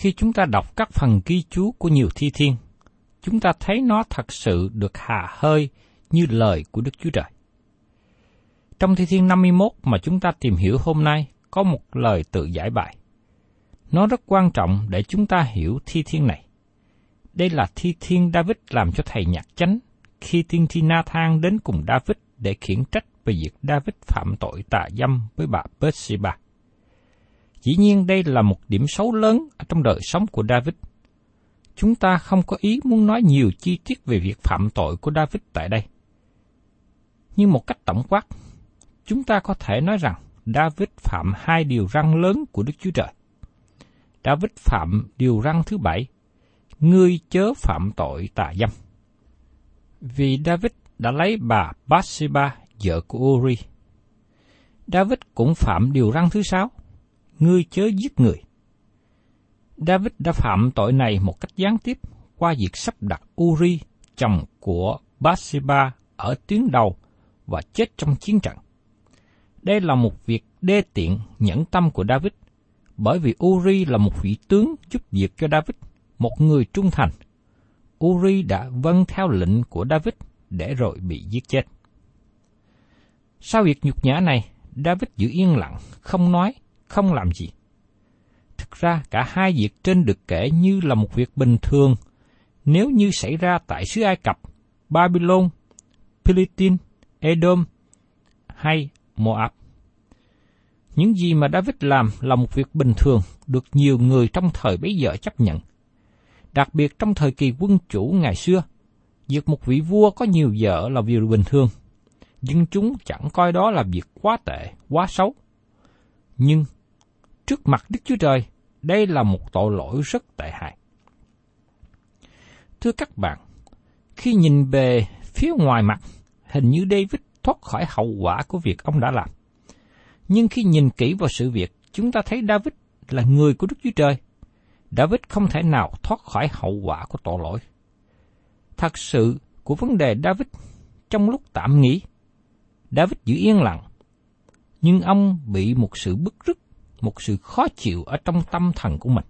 khi chúng ta đọc các phần ghi chú của nhiều thi thiên, chúng ta thấy nó thật sự được hà hơi như lời của Đức Chúa Trời. Trong thi thiên 51 mà chúng ta tìm hiểu hôm nay có một lời tự giải bài. Nó rất quan trọng để chúng ta hiểu thi thiên này. Đây là thi thiên David làm cho thầy nhạc chánh khi tiên tri Na-thang đến cùng David để khiển trách về việc David phạm tội tà dâm với bà Bathsheba. Dĩ nhiên đây là một điểm xấu lớn ở trong đời sống của David. Chúng ta không có ý muốn nói nhiều chi tiết về việc phạm tội của David tại đây. Nhưng một cách tổng quát, chúng ta có thể nói rằng David phạm hai điều răn lớn của Đức Chúa Trời. David phạm điều răn thứ bảy, ngươi chớ phạm tội tà dâm. Vì David đã lấy bà Bathsheba, vợ của Uri. David cũng phạm điều răn thứ sáu, ngươi chớ giết người. David đã phạm tội này một cách gián tiếp qua việc sắp đặt Uri, chồng của Bathsheba ở tuyến đầu và chết trong chiến trận. Đây là một việc đê tiện nhẫn tâm của David, bởi vì Uri là một vị tướng giúp việc cho David, một người trung thành. Uri đã vâng theo lệnh của David để rồi bị giết chết. Sau việc nhục nhã này, David giữ yên lặng, không nói, không làm gì. Thực ra cả hai việc trên được kể như là một việc bình thường nếu như xảy ra tại xứ Ai Cập, Babylon, Philippines, Edom hay Moab. Những gì mà David làm là một việc bình thường được nhiều người trong thời bấy giờ chấp nhận. Đặc biệt trong thời kỳ quân chủ ngày xưa, việc một vị vua có nhiều vợ là việc bình thường. Dân chúng chẳng coi đó là việc quá tệ, quá xấu. Nhưng, trước mặt Đức Chúa Trời, đây là một tội lỗi rất tệ hại. Thưa các bạn, khi nhìn về phía ngoài mặt, hình như David thoát khỏi hậu quả của việc ông đã làm. Nhưng khi nhìn kỹ vào sự việc, chúng ta thấy David là người của Đức Chúa Trời. David không thể nào thoát khỏi hậu quả của tội lỗi. Thật sự của vấn đề David trong lúc tạm nghỉ, David giữ yên lặng, nhưng ông bị một sự bức rứt, một sự khó chịu ở trong tâm thần của mình.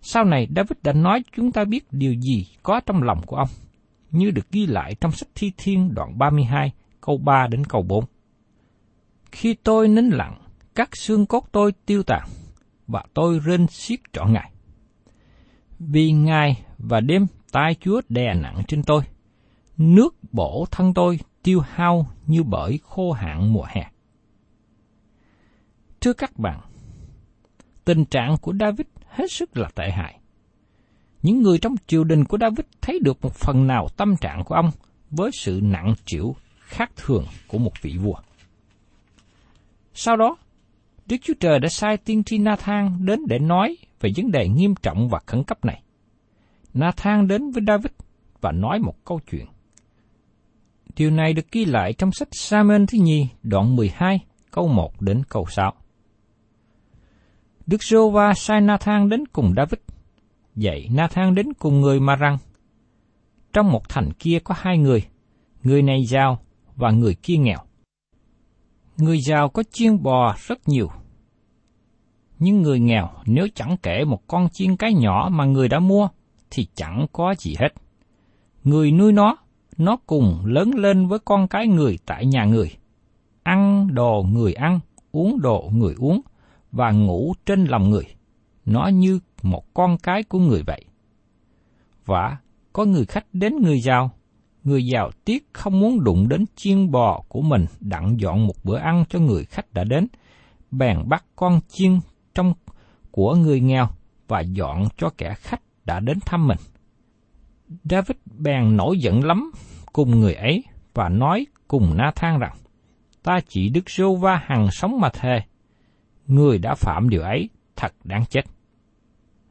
Sau này David đã nói chúng ta biết điều gì có trong lòng của ông, như được ghi lại trong sách Thi Thiên đoạn 32, câu 3 đến câu 4. Khi tôi nín lặng, các xương cốt tôi tiêu tàn, và tôi rên xiết trọn ngày. Vì ngày và đêm tai Chúa đè nặng trên tôi, nước bổ thân tôi tiêu hao như bởi khô hạn mùa hè. Thưa các bạn, tình trạng của David hết sức là tệ hại. Những người trong triều đình của David thấy được một phần nào tâm trạng của ông với sự nặng chịu khác thường của một vị vua. Sau đó, Đức Chúa Trời đã sai tiên tri Nathan đến để nói về vấn đề nghiêm trọng và khẩn cấp này. Nathan đến với David và nói một câu chuyện. Điều này được ghi lại trong sách Samuel thứ nhì đoạn 12 câu 1 đến câu 6. Đức giô va sai Nathan đến cùng David. Vậy Nathan đến cùng người mà rằng, trong một thành kia có hai người, người này giàu và người kia nghèo. Người giàu có chiên bò rất nhiều. Nhưng người nghèo nếu chẳng kể một con chiên cái nhỏ mà người đã mua, thì chẳng có gì hết. Người nuôi nó, nó cùng lớn lên với con cái người tại nhà người. Ăn đồ người ăn, uống đồ người uống, và ngủ trên lòng người. Nó như một con cái của người vậy. Và có người khách đến người giàu, người giàu tiếc không muốn đụng đến chiên bò của mình đặng dọn một bữa ăn cho người khách đã đến, bèn bắt con chiên trong của người nghèo và dọn cho kẻ khách đã đến thăm mình. David bèn nổi giận lắm cùng người ấy và nói cùng Na Thang rằng, ta chỉ Đức Giô Va hằng sống mà thề, người đã phạm điều ấy thật đáng chết.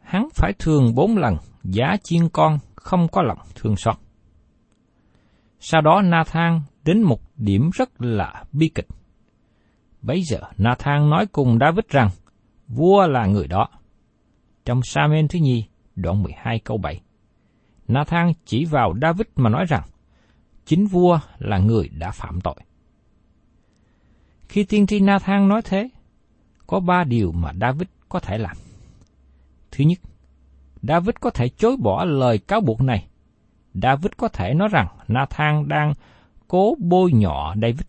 Hắn phải thương bốn lần giá chiên con không có lòng thương xót. Sau đó Nathan đến một điểm rất là bi kịch. Bấy giờ Nathan nói cùng David rằng, vua là người đó. Trong Samen thứ nhì, đoạn 12 câu 7. Nathan chỉ vào David mà nói rằng, chính vua là người đã phạm tội. Khi tiên tri Nathan nói thế, có ba điều mà David có thể làm. Thứ nhất, David có thể chối bỏ lời cáo buộc này. David có thể nói rằng Nathan đang cố bôi nhọ David.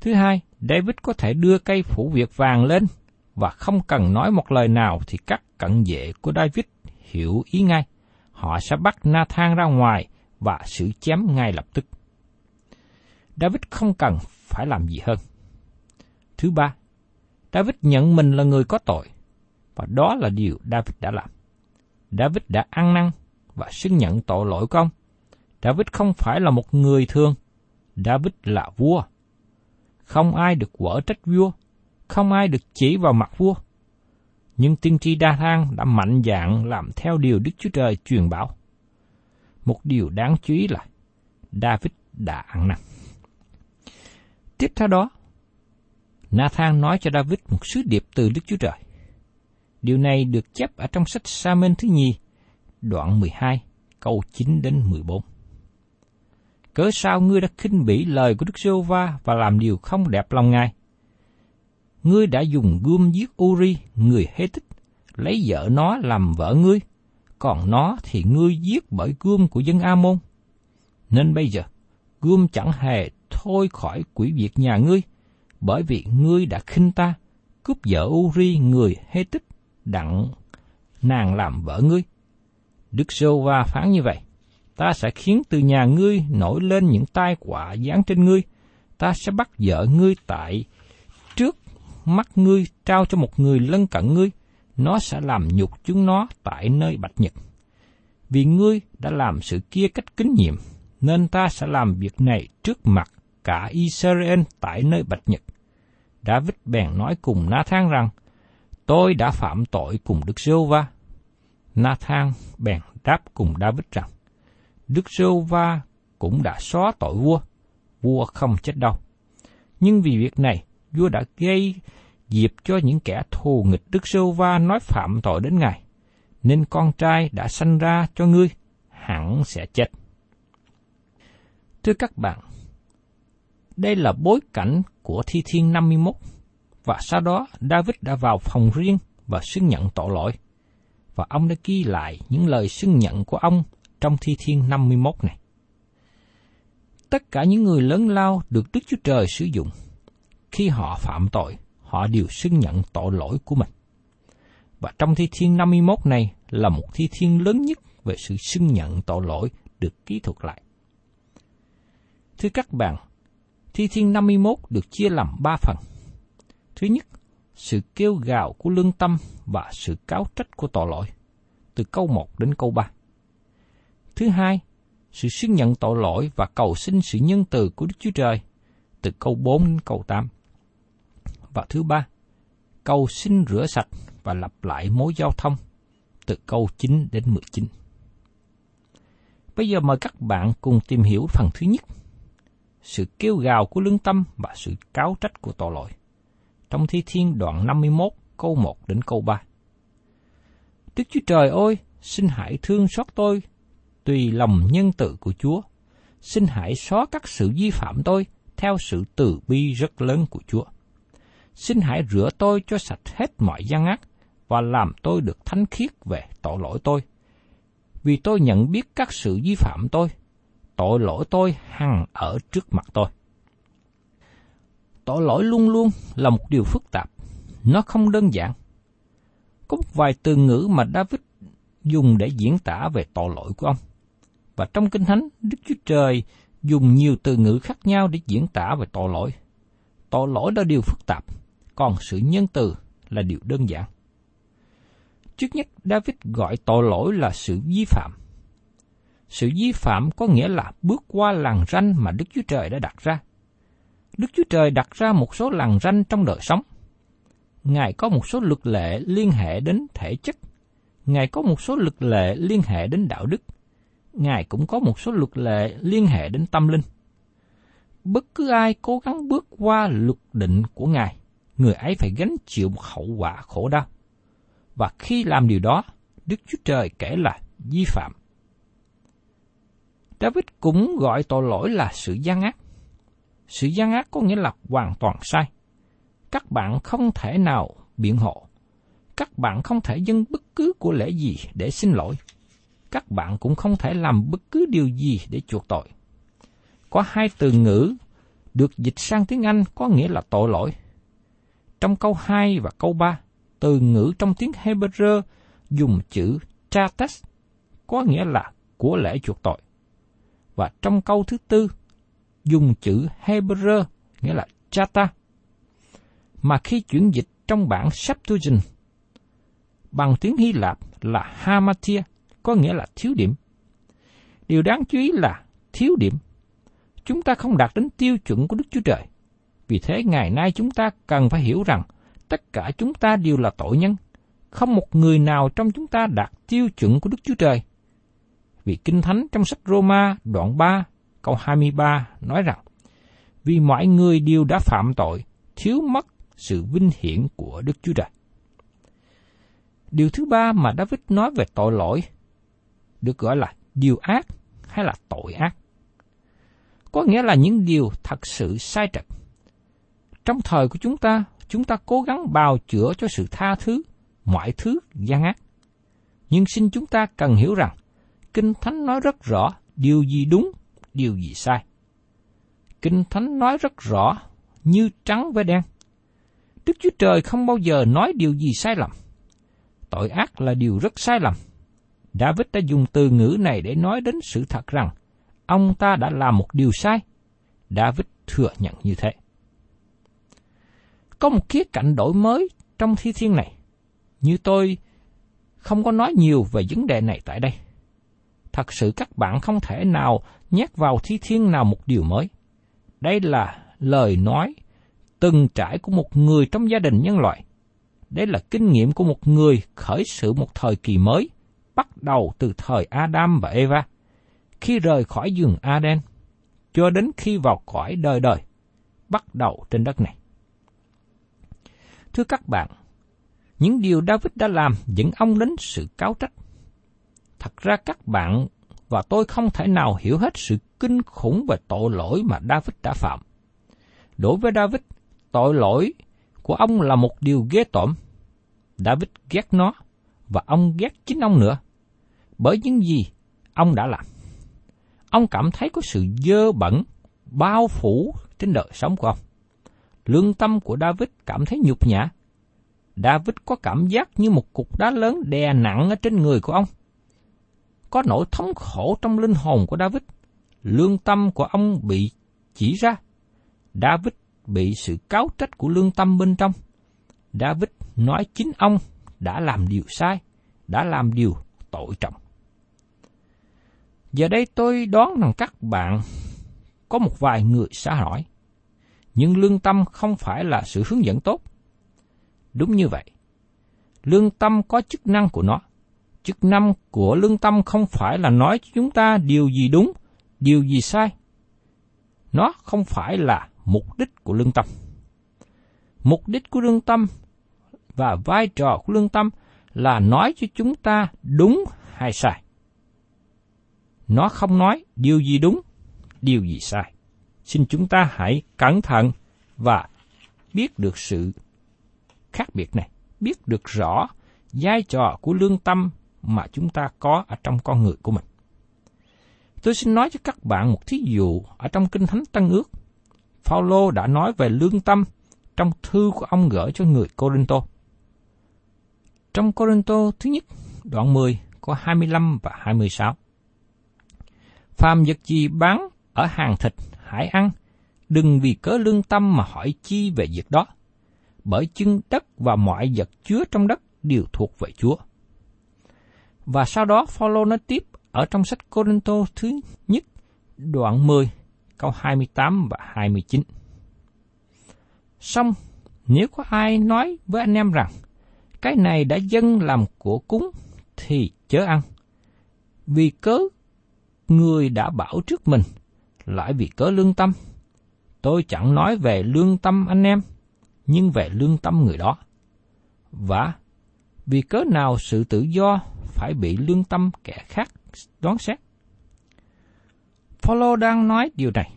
Thứ hai, David có thể đưa cây phủ việc vàng lên và không cần nói một lời nào thì các cận vệ của David hiểu ý ngay. Họ sẽ bắt Nathan ra ngoài và xử chém ngay lập tức. David không cần phải làm gì hơn. Thứ ba, David nhận mình là người có tội, và đó là điều David đã làm. David đã ăn năn và xưng nhận tội lỗi của ông. David không phải là một người thường, David là vua. Không ai được quở trách vua, không ai được chỉ vào mặt vua. Nhưng tiên tri Đa Thang đã mạnh dạn làm theo điều Đức Chúa Trời truyền bảo. Một điều đáng chú ý là David đã ăn năn. Tiếp theo đó, Nathan nói cho David một sứ điệp từ Đức Chúa Trời. Điều này được chép ở trong sách Sa-mênh thứ nhì, đoạn 12, câu 9 đến 14. Cớ sao ngươi đã khinh bỉ lời của Đức giê va và làm điều không đẹp lòng Ngài? Ngươi đã dùng gươm giết Uri, người hê tích, lấy vợ nó làm vợ ngươi, còn nó thì ngươi giết bởi gươm của dân A-môn. Nên bây giờ, gươm chẳng hề thôi khỏi quỷ việc nhà ngươi, bởi vì ngươi đã khinh ta, cướp vợ Uri người hê tích, đặng nàng làm vợ ngươi. Đức Sô Va phán như vậy, ta sẽ khiến từ nhà ngươi nổi lên những tai họa giáng trên ngươi, ta sẽ bắt vợ ngươi tại trước mắt ngươi trao cho một người lân cận ngươi, nó sẽ làm nhục chúng nó tại nơi bạch nhật. Vì ngươi đã làm sự kia cách kính nhiệm, nên ta sẽ làm việc này trước mặt cả Israel tại nơi bạch nhật. David bèn nói cùng Nathan rằng, tôi đã phạm tội cùng Đức Sưu va Nathan bèn đáp cùng David rằng, Đức Sưu va cũng đã xóa tội vua, vua không chết đâu. Nhưng vì việc này, vua đã gây dịp cho những kẻ thù nghịch Đức Sưu va nói phạm tội đến Ngài, nên con trai đã sanh ra cho ngươi, hẳn sẽ chết. Thưa các bạn, đây là bối cảnh của Thi Thiên 51, và sau đó David đã vào phòng riêng và xưng nhận tội lỗi, và ông đã ghi lại những lời xưng nhận của ông trong Thi Thiên 51 này. Tất cả những người lớn lao được Đức Chúa Trời sử dụng, khi họ phạm tội, họ đều xưng nhận tội lỗi của mình. Và trong thi thiên 51 này là một thi thiên lớn nhất về sự xưng nhận tội lỗi được ký thuật lại. Thưa các bạn, thi thiên 51 được chia làm ba phần. Thứ nhất, sự kêu gào của lương tâm và sự cáo trách của tội lỗi, từ câu 1 đến câu 3. Thứ hai, sự xưng nhận tội lỗi và cầu xin sự nhân từ của Đức Chúa Trời, từ câu 4 đến câu 8. Và thứ ba, cầu xin rửa sạch và lặp lại mối giao thông, từ câu 9 đến 19. Bây giờ mời các bạn cùng tìm hiểu phần thứ nhất, sự kêu gào của lương tâm và sự cáo trách của tội lỗi. Trong Thi Thiên đoạn 51 câu 1 đến câu 3. Đức Chúa Trời ơi, xin hãy thương xót tôi, tùy lòng nhân từ của Chúa. Xin hãy xóa các sự vi phạm tôi theo sự từ bi rất lớn của Chúa. Xin hãy rửa tôi cho sạch hết mọi gian ác và làm tôi được thánh khiết về tội lỗi tôi. Vì tôi nhận biết các sự vi phạm tôi, tội lỗi tôi hằng ở trước mặt tôi. Tội lỗi luôn luôn là một điều phức tạp, nó không đơn giản. Có một vài từ ngữ mà David dùng để diễn tả về tội lỗi của ông. Và trong Kinh Thánh, Đức Chúa Trời dùng nhiều từ ngữ khác nhau để diễn tả về tội lỗi. Tội lỗi là điều phức tạp, còn sự nhân từ là điều đơn giản. Trước nhất, David gọi tội lỗi là sự vi phạm. Sự vi phạm có nghĩa là bước qua làn ranh mà Đức Chúa Trời đã đặt ra. Đức Chúa Trời đặt ra một số làn ranh trong đời sống. Ngài có một số luật lệ liên hệ đến thể chất. Ngài có một số luật lệ liên hệ đến đạo đức. Ngài cũng có một số luật lệ liên hệ đến tâm linh. Bất cứ ai cố gắng bước qua luật định của Ngài, người ấy phải gánh chịu một hậu quả khổ đau. Và khi làm điều đó, Đức Chúa Trời kể là vi phạm. David cũng gọi tội lỗi là sự gian ác. Sự gian ác có nghĩa là hoàn toàn sai. Các bạn không thể nào biện hộ. Các bạn không thể dâng bất cứ của lễ gì để xin lỗi. Các bạn cũng không thể làm bất cứ điều gì để chuộc tội. Có hai từ ngữ được dịch sang tiếng Anh có nghĩa là tội lỗi. Trong câu 2 và câu 3, từ ngữ trong tiếng Hebrew dùng chữ chates có nghĩa là của lễ chuộc tội. Và trong câu thứ tư, dùng chữ Hebrew, nghĩa là chata. Mà khi chuyển dịch trong bản Septuagint, bằng tiếng Hy Lạp là hamatia có nghĩa là thiếu điểm. Điều đáng chú ý là thiếu điểm. Chúng ta không đạt đến tiêu chuẩn của Đức Chúa Trời. Vì thế, ngày nay chúng ta cần phải hiểu rằng tất cả chúng ta đều là tội nhân. Không một người nào trong chúng ta đạt tiêu chuẩn của Đức Chúa Trời. Vì Kinh Thánh trong sách Roma đoạn 3 câu 23 nói rằng Vì mọi người đều đã phạm tội, thiếu mất sự vinh hiển của Đức Chúa Trời. Điều thứ ba mà David nói về tội lỗi được gọi là điều ác hay là tội ác. Có nghĩa là những điều thật sự sai trật. Trong thời của chúng ta, chúng ta cố gắng bào chữa cho sự tha thứ, mọi thứ gian ác. Nhưng xin chúng ta cần hiểu rằng, Kinh Thánh nói rất rõ điều gì đúng, điều gì sai. Kinh Thánh nói rất rõ như trắng với đen. Đức Chúa Trời không bao giờ nói điều gì sai lầm. Tội ác là điều rất sai lầm. David đã dùng từ ngữ này để nói đến sự thật rằng ông ta đã làm một điều sai. David thừa nhận như thế. Có một khía cạnh đổi mới trong thi thiên này. Như tôi không có nói nhiều về vấn đề này tại đây. Thật sự các bạn không thể nào nhét vào thi thiên nào một điều mới. Đây là lời nói từng trải của một người trong gia đình nhân loại. Đây là kinh nghiệm của một người khởi sự một thời kỳ mới, bắt đầu từ thời Adam và Eva, khi rời khỏi giường Aden, cho đến khi vào cõi đời đời, bắt đầu trên đất này. Thưa các bạn, những điều David đã làm dẫn ông đến sự cáo trách. Thật ra các bạn và tôi không thể nào hiểu hết sự kinh khủng về tội lỗi mà David đã phạm. Đối với David, tội lỗi của ông là một điều ghê tởm. David ghét nó, và ông ghét chính ông nữa, bởi những gì ông đã làm. Ông cảm thấy có sự dơ bẩn, bao phủ trên đời sống của ông. Lương tâm của David cảm thấy nhục nhã. David có cảm giác như một cục đá lớn đè nặng ở trên người của ông. Có nỗi thống khổ trong linh hồn của David. Lương tâm của ông bị chỉ ra. David bị sự cáo trách của lương tâm bên trong. David nói chính ông đã làm điều sai, đã làm điều tội trọng. Giờ đây tôi đoán rằng các bạn có một vài người xã hỏi, nhưng lương tâm không phải là sự hướng dẫn tốt. Đúng như vậy, lương tâm có chức năng của nó. Chức năng của lương tâm không phải là nói cho chúng ta điều gì đúng, điều gì sai. Nó không phải là mục đích của lương tâm. Mục đích của lương tâm và vai trò của lương tâm là nói cho chúng ta đúng hay sai. Nó không nói điều gì đúng, điều gì sai. Xin chúng ta hãy cẩn thận và biết được sự khác biệt này, biết được rõ vai trò của lương tâm mà chúng ta có ở trong con người của mình. Tôi xin nói cho các bạn một thí dụ ở trong Kinh Thánh Tân Ước. Phaolô đã nói về lương tâm trong thư của ông gửi cho người Corinto. Trong Corinto thứ nhất, đoạn 10, có 25 và 26. Phàm vật gì bán ở hàng thịt, hãy ăn, đừng vì cớ lương tâm mà hỏi chi về việc đó, bởi chân đất và mọi vật chứa trong đất đều thuộc về Chúa. Và sau đó Phaolô nói tiếp ở trong sách Corinto thứ nhất, đoạn 10, câu 28 và 29. Xong, nếu có ai nói với anh em rằng, cái này đã dâng làm của cúng, thì chớ ăn. Vì cớ người đã bảo trước mình, lại vì cớ lương tâm. Tôi chẳng nói về lương tâm anh em, nhưng về lương tâm người đó. Và vì cớ nào sự tự do phải bị lương tâm kẻ khác đoán xét. Paulo đang nói điều này.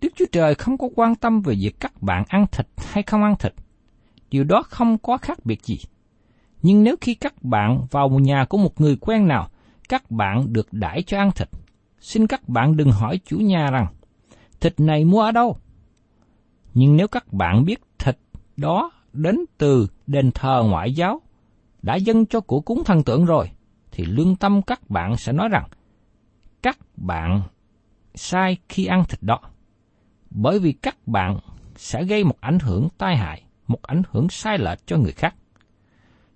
Đức Chúa Trời không có quan tâm về việc các bạn ăn thịt hay không ăn thịt. Điều đó không có khác biệt gì. Nhưng nếu khi các bạn vào nhà của một người quen nào, các bạn được đãi cho ăn thịt, xin các bạn đừng hỏi chủ nhà rằng, thịt này mua ở đâu? Nhưng nếu các bạn biết thịt đó đến từ đền thờ ngoại giáo, đã dâng cho của cúng thần tượng rồi, thì lương tâm các bạn sẽ nói rằng, các bạn sai khi ăn thịt đó. Bởi vì các bạn sẽ gây một ảnh hưởng tai hại, một ảnh hưởng sai lệch cho người khác.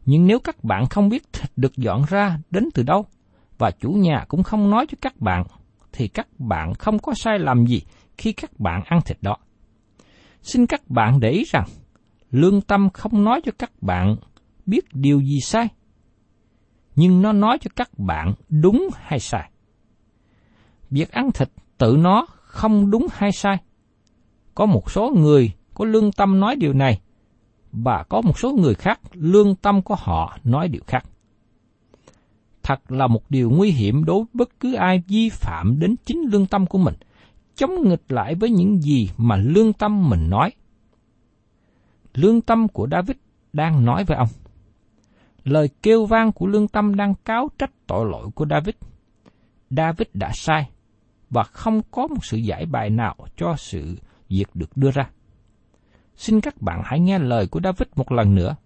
Nhưng nếu các bạn không biết thịt được dọn ra đến từ đâu, và chủ nhà cũng không nói cho các bạn, thì các bạn không có sai lầm gì khi các bạn ăn thịt đó. Xin các bạn để ý rằng, lương tâm không nói cho các bạn biết điều gì sai, nhưng nó nói cho các bạn đúng hay sai. Việc ăn thịt tự nó không đúng hay sai. Có một số người có lương tâm nói điều này, và có một số người khác lương tâm của họ nói điều khác. Thật là một điều nguy hiểm đối với bất cứ ai vi phạm đến chính lương tâm của mình, chống nghịch lại với những gì mà lương tâm mình nói. Lương tâm của David đang nói với ông. Lời kêu vang của lương tâm đang cáo trách tội lỗi của David. David đã sai và không có một sự giải bài nào cho sự việc được đưa ra. Xin các bạn hãy nghe lời của David một lần nữa.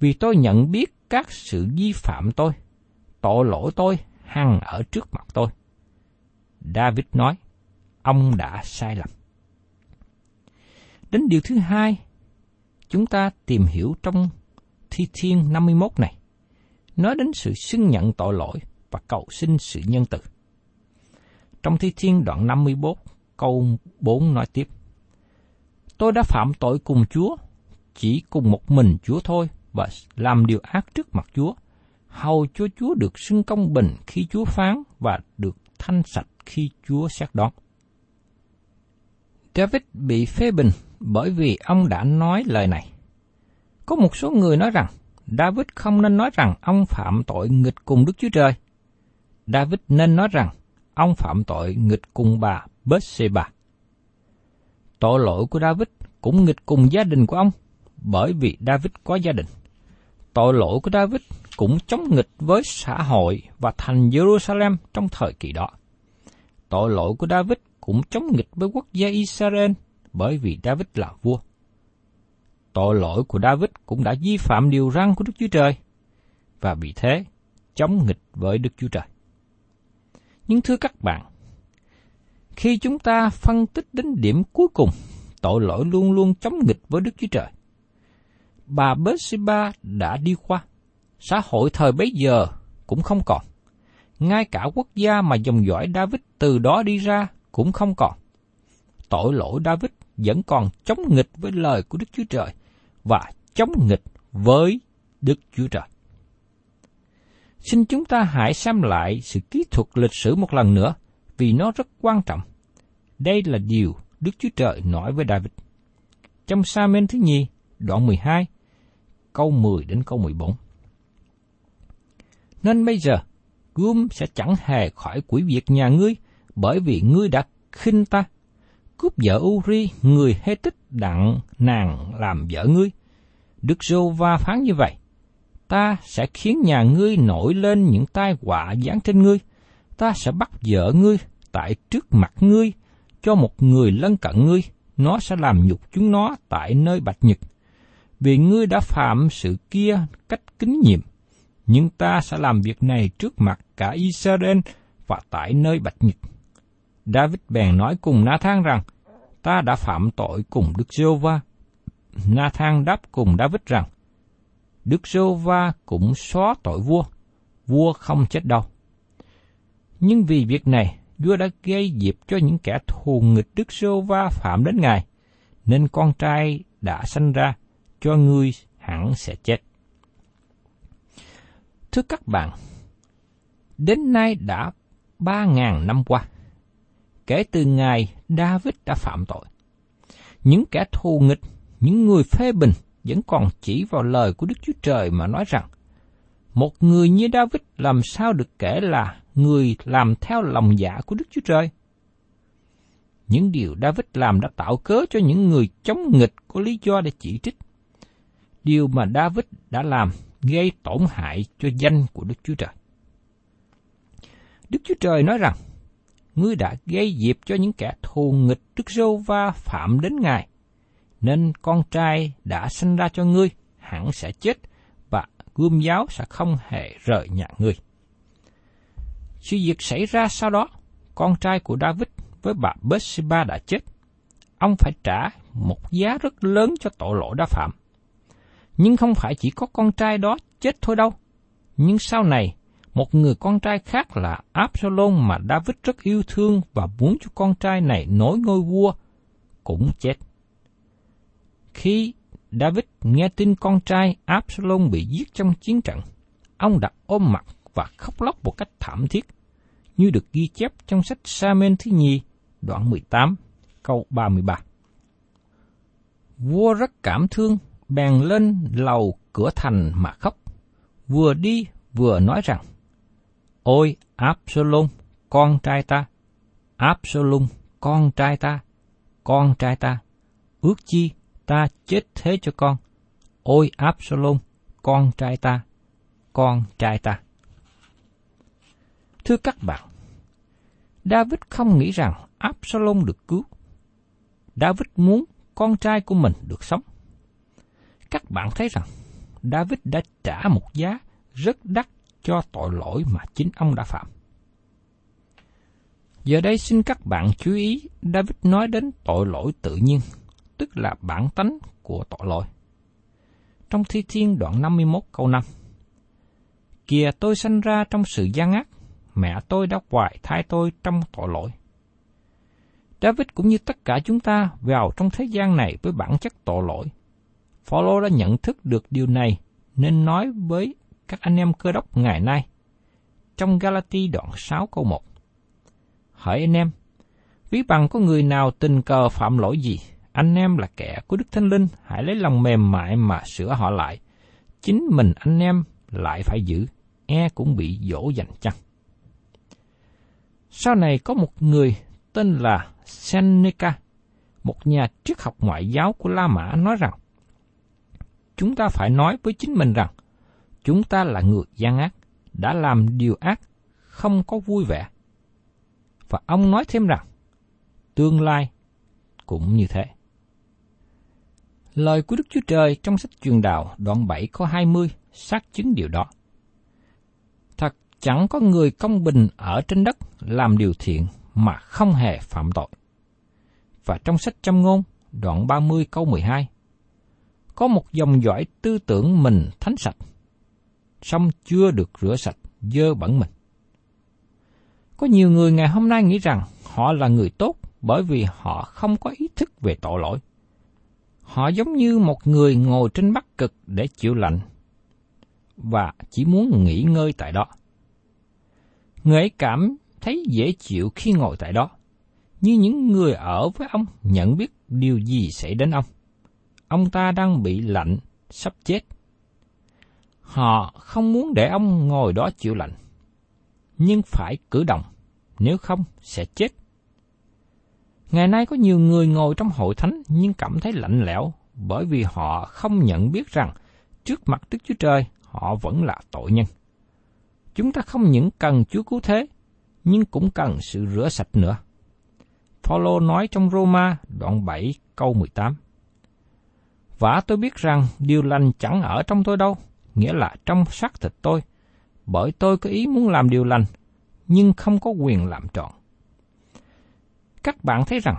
Vì tôi nhận biết các sự vi phạm tôi, tội lỗi tôi hằng ở trước mặt tôi. David nói, ông đã sai lầm. Đến điều thứ hai, chúng ta tìm hiểu trong Thi Thiên 51 này, nói đến sự xưng nhận tội lỗi và cầu xin sự nhân từ. Trong Thi Thiên đoạn 54, câu 4 nói tiếp, Tôi đã phạm tội cùng Chúa, chỉ cùng một mình Chúa thôi, và làm điều ác trước mặt Chúa, hầu cho Chúa được xưng công bình khi Chúa phán và được thanh sạch khi Chúa xét đoán. David bị phê bình bởi vì ông đã nói lời này. Có một số người nói rằng David không nên nói rằng ông phạm tội nghịch cùng Đức Chúa Trời. David nên nói rằng ông phạm tội nghịch cùng bà Bathsheba. Tội lỗi của David cũng nghịch cùng gia đình của ông, bởi vì David có gia đình. Tội lỗi của David cũng chống nghịch với xã hội và thành Jerusalem trong thời kỳ đó. Tội lỗi của David cũng chống nghịch với quốc gia Israel bởi vì David là vua tội lỗi của David cũng đã vi phạm điều răn của Đức Chúa Trời, và vì thế chống nghịch với Đức Chúa Trời. Nhưng thưa các bạn, khi chúng ta phân tích đến điểm cuối cùng, tội lỗi luôn luôn chống nghịch với Đức Chúa Trời. Bà Bathsheba đã đi qua, xã hội thời bấy giờ cũng không còn. Ngay cả quốc gia mà dòng dõi David từ đó đi ra cũng không còn. Tội lỗi David vẫn còn chống nghịch với lời của Đức Chúa Trời và chống nghịch với Đức Chúa Trời. Xin chúng ta hãy xem lại sự kỹ thuật lịch sử một lần nữa, vì nó rất quan trọng. Đây là điều Đức Chúa Trời nói với David. Trong sa men thứ nhì, đoạn 12, câu 10 đến câu 14. Nên bây giờ, gươm sẽ chẳng hề khỏi quỷ việc nhà ngươi, bởi vì ngươi đã khinh ta. Cướp vợ Uri, người hê tích đặng nàng làm vợ ngươi. Đức Rô Va phán như vậy, ta sẽ khiến nhà ngươi nổi lên những tai họa giáng trên ngươi. Ta sẽ bắt vợ ngươi tại trước mặt ngươi cho một người lân cận ngươi, nó sẽ làm nhục chúng nó tại nơi bạch nhật. Vì ngươi đã phạm sự kia cách kính nhiệm, nhưng ta sẽ làm việc này trước mặt cả Israel và tại nơi bạch nhật. David bèn nói cùng Nathan rằng, ta đã phạm tội cùng Đức giê va Nathan đáp cùng David rằng, Đức giê va cũng xóa tội vua, vua không chết đâu. Nhưng vì việc này, vua đã gây dịp cho những kẻ thù nghịch Đức giê va phạm đến Ngài, nên con trai đã sanh ra, cho ngươi hẳn sẽ chết. Thưa các bạn, đến nay đã ba ngàn năm qua, kể từ ngày David đã phạm tội. Những kẻ thù nghịch, những người phê bình vẫn còn chỉ vào lời của Đức Chúa Trời mà nói rằng, một người như David làm sao được kể là người làm theo lòng dạ của Đức Chúa Trời? Những điều David làm đã tạo cớ cho những người chống nghịch có lý do để chỉ trích. Điều mà David đã làm gây tổn hại cho danh của Đức Chúa Trời. Đức Chúa Trời nói rằng, ngươi đã gây dịp cho những kẻ thù nghịch Đức Rô Va phạm đến Ngài, nên con trai đã sinh ra cho ngươi hẳn sẽ chết và gươm giáo sẽ không hề rời nhà ngươi. Sự việc xảy ra sau đó, con trai của David với bà Bathsheba đã chết. Ông phải trả một giá rất lớn cho tội lỗi đã phạm. Nhưng không phải chỉ có con trai đó chết thôi đâu. Nhưng sau này, một người con trai khác là Absalom mà David rất yêu thương và muốn cho con trai này nối ngôi vua, cũng chết. Khi David nghe tin con trai Absalom bị giết trong chiến trận, ông đã ôm mặt và khóc lóc một cách thảm thiết, như được ghi chép trong sách Sa-men thứ nhì, đoạn 18, câu 33. Vua rất cảm thương, bèn lên lầu cửa thành mà khóc. Vừa đi vừa nói rằng, Ôi Absalom, con trai ta! Absalom, con trai ta! Con trai ta! Ước chi ta chết thế cho con. Ôi Absalom, con trai ta! Con trai ta! Thưa các bạn, David không nghĩ rằng Absalom được cứu. David muốn con trai của mình được sống. Các bạn thấy rằng David đã trả một giá rất đắt cho tội lỗi mà chính ông đã phạm. Giờ đây xin các bạn chú ý David nói đến tội lỗi tự nhiên, tức là bản tánh của tội lỗi. Trong Thi Thiên đoạn 51 câu 5 Kìa tôi sanh ra trong sự gian ác, mẹ tôi đã hoài thai tôi trong tội lỗi. David cũng như tất cả chúng ta vào trong thế gian này với bản chất tội lỗi. Phaolô đã nhận thức được điều này nên nói với các anh em cơ đốc ngày nay. Trong Galati đoạn 6 câu 1 Hỏi anh em, ví bằng có người nào tình cờ phạm lỗi gì, anh em là kẻ của Đức Thánh Linh, hãy lấy lòng mềm mại mà sửa họ lại. Chính mình anh em lại phải giữ, e cũng bị dỗ dành chăng. Sau này có một người tên là Seneca, một nhà triết học ngoại giáo của La Mã nói rằng, chúng ta phải nói với chính mình rằng, chúng ta là người gian ác, đã làm điều ác, không có vui vẻ. Và ông nói thêm rằng, tương lai cũng như thế. Lời của Đức Chúa Trời trong sách truyền đạo đoạn 7 câu 20 xác chứng điều đó. Thật chẳng có người công bình ở trên đất làm điều thiện mà không hề phạm tội. Và trong sách châm ngôn đoạn 30 câu 12 có một dòng dõi tư tưởng mình thánh sạch, song chưa được rửa sạch dơ bẩn mình. Có nhiều người ngày hôm nay nghĩ rằng họ là người tốt bởi vì họ không có ý thức về tội lỗi. Họ giống như một người ngồi trên bắc cực để chịu lạnh và chỉ muốn nghỉ ngơi tại đó. Người ấy cảm thấy dễ chịu khi ngồi tại đó, như những người ở với ông nhận biết điều gì xảy đến ông. Ông ta đang bị lạnh, sắp chết. Họ không muốn để ông ngồi đó chịu lạnh, nhưng phải cử động, nếu không sẽ chết. Ngày nay có nhiều người ngồi trong hội thánh nhưng cảm thấy lạnh lẽo bởi vì họ không nhận biết rằng trước mặt Đức Chúa Trời họ vẫn là tội nhân. Chúng ta không những cần Chúa cứu thế, nhưng cũng cần sự rửa sạch nữa. Paulo nói trong Roma đoạn 7 câu 18. Và tôi biết rằng điều lành chẳng ở trong tôi đâu, nghĩa là trong xác thịt tôi, bởi tôi có ý muốn làm điều lành, nhưng không có quyền làm trọn. Các bạn thấy rằng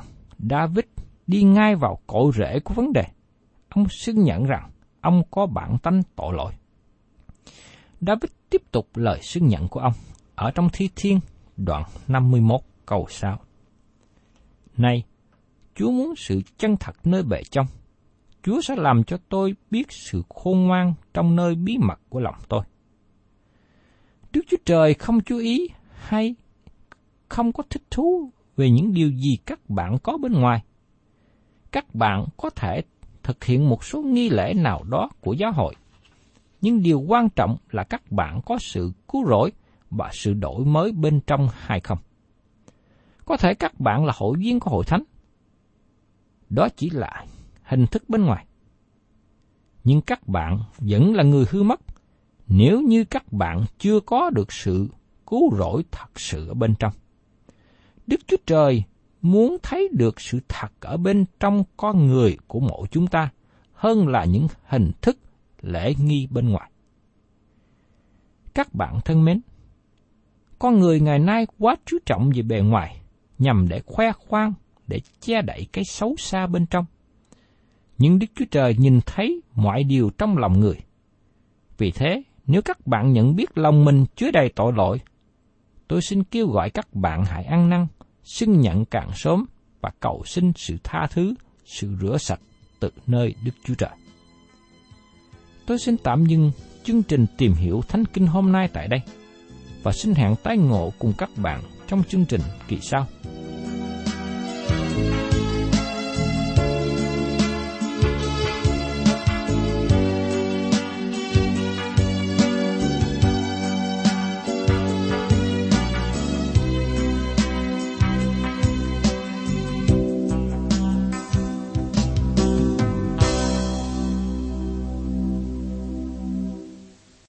David đi ngay vào cội rễ của vấn đề. Ông xưng nhận rằng ông có bản tánh tội lỗi. David tiếp tục lời xưng nhận của ông ở trong Thi Thiên đoạn 51 câu 6. Này, Chúa muốn sự chân thật nơi bề trong. Chúa sẽ làm cho tôi biết sự khôn ngoan trong nơi bí mật của lòng tôi. Đức Chúa Trời không chú ý hay không có thích thú về những điều gì các bạn có bên ngoài. Các bạn có thể thực hiện một số nghi lễ nào đó của giáo hội, nhưng điều quan trọng là các bạn có sự cứu rỗi và sự đổi mới bên trong hay không. Có thể các bạn là hội viên của hội thánh. Đó chỉ là hình thức bên ngoài. Nhưng các bạn vẫn là người hư mất nếu như các bạn chưa có được sự cứu rỗi thật sự ở bên trong. Đức Chúa Trời muốn thấy được sự thật ở bên trong con người của mỗi chúng ta hơn là những hình thức lễ nghi bên ngoài. Các bạn thân mến, con người ngày nay quá chú trọng về bề ngoài nhằm để khoe khoang, để che đậy cái xấu xa bên trong. Nhưng Đức Chúa Trời nhìn thấy mọi điều trong lòng người. Vì thế, nếu các bạn nhận biết lòng mình chứa đầy tội lỗi, tôi xin kêu gọi các bạn hãy ăn năn, xưng nhận càng sớm và cầu xin sự tha thứ, sự rửa sạch từ nơi Đức Chúa Trời. Tôi xin tạm dừng chương trình tìm hiểu Thánh Kinh hôm nay tại đây và xin hẹn tái ngộ cùng các bạn trong chương trình kỳ sau.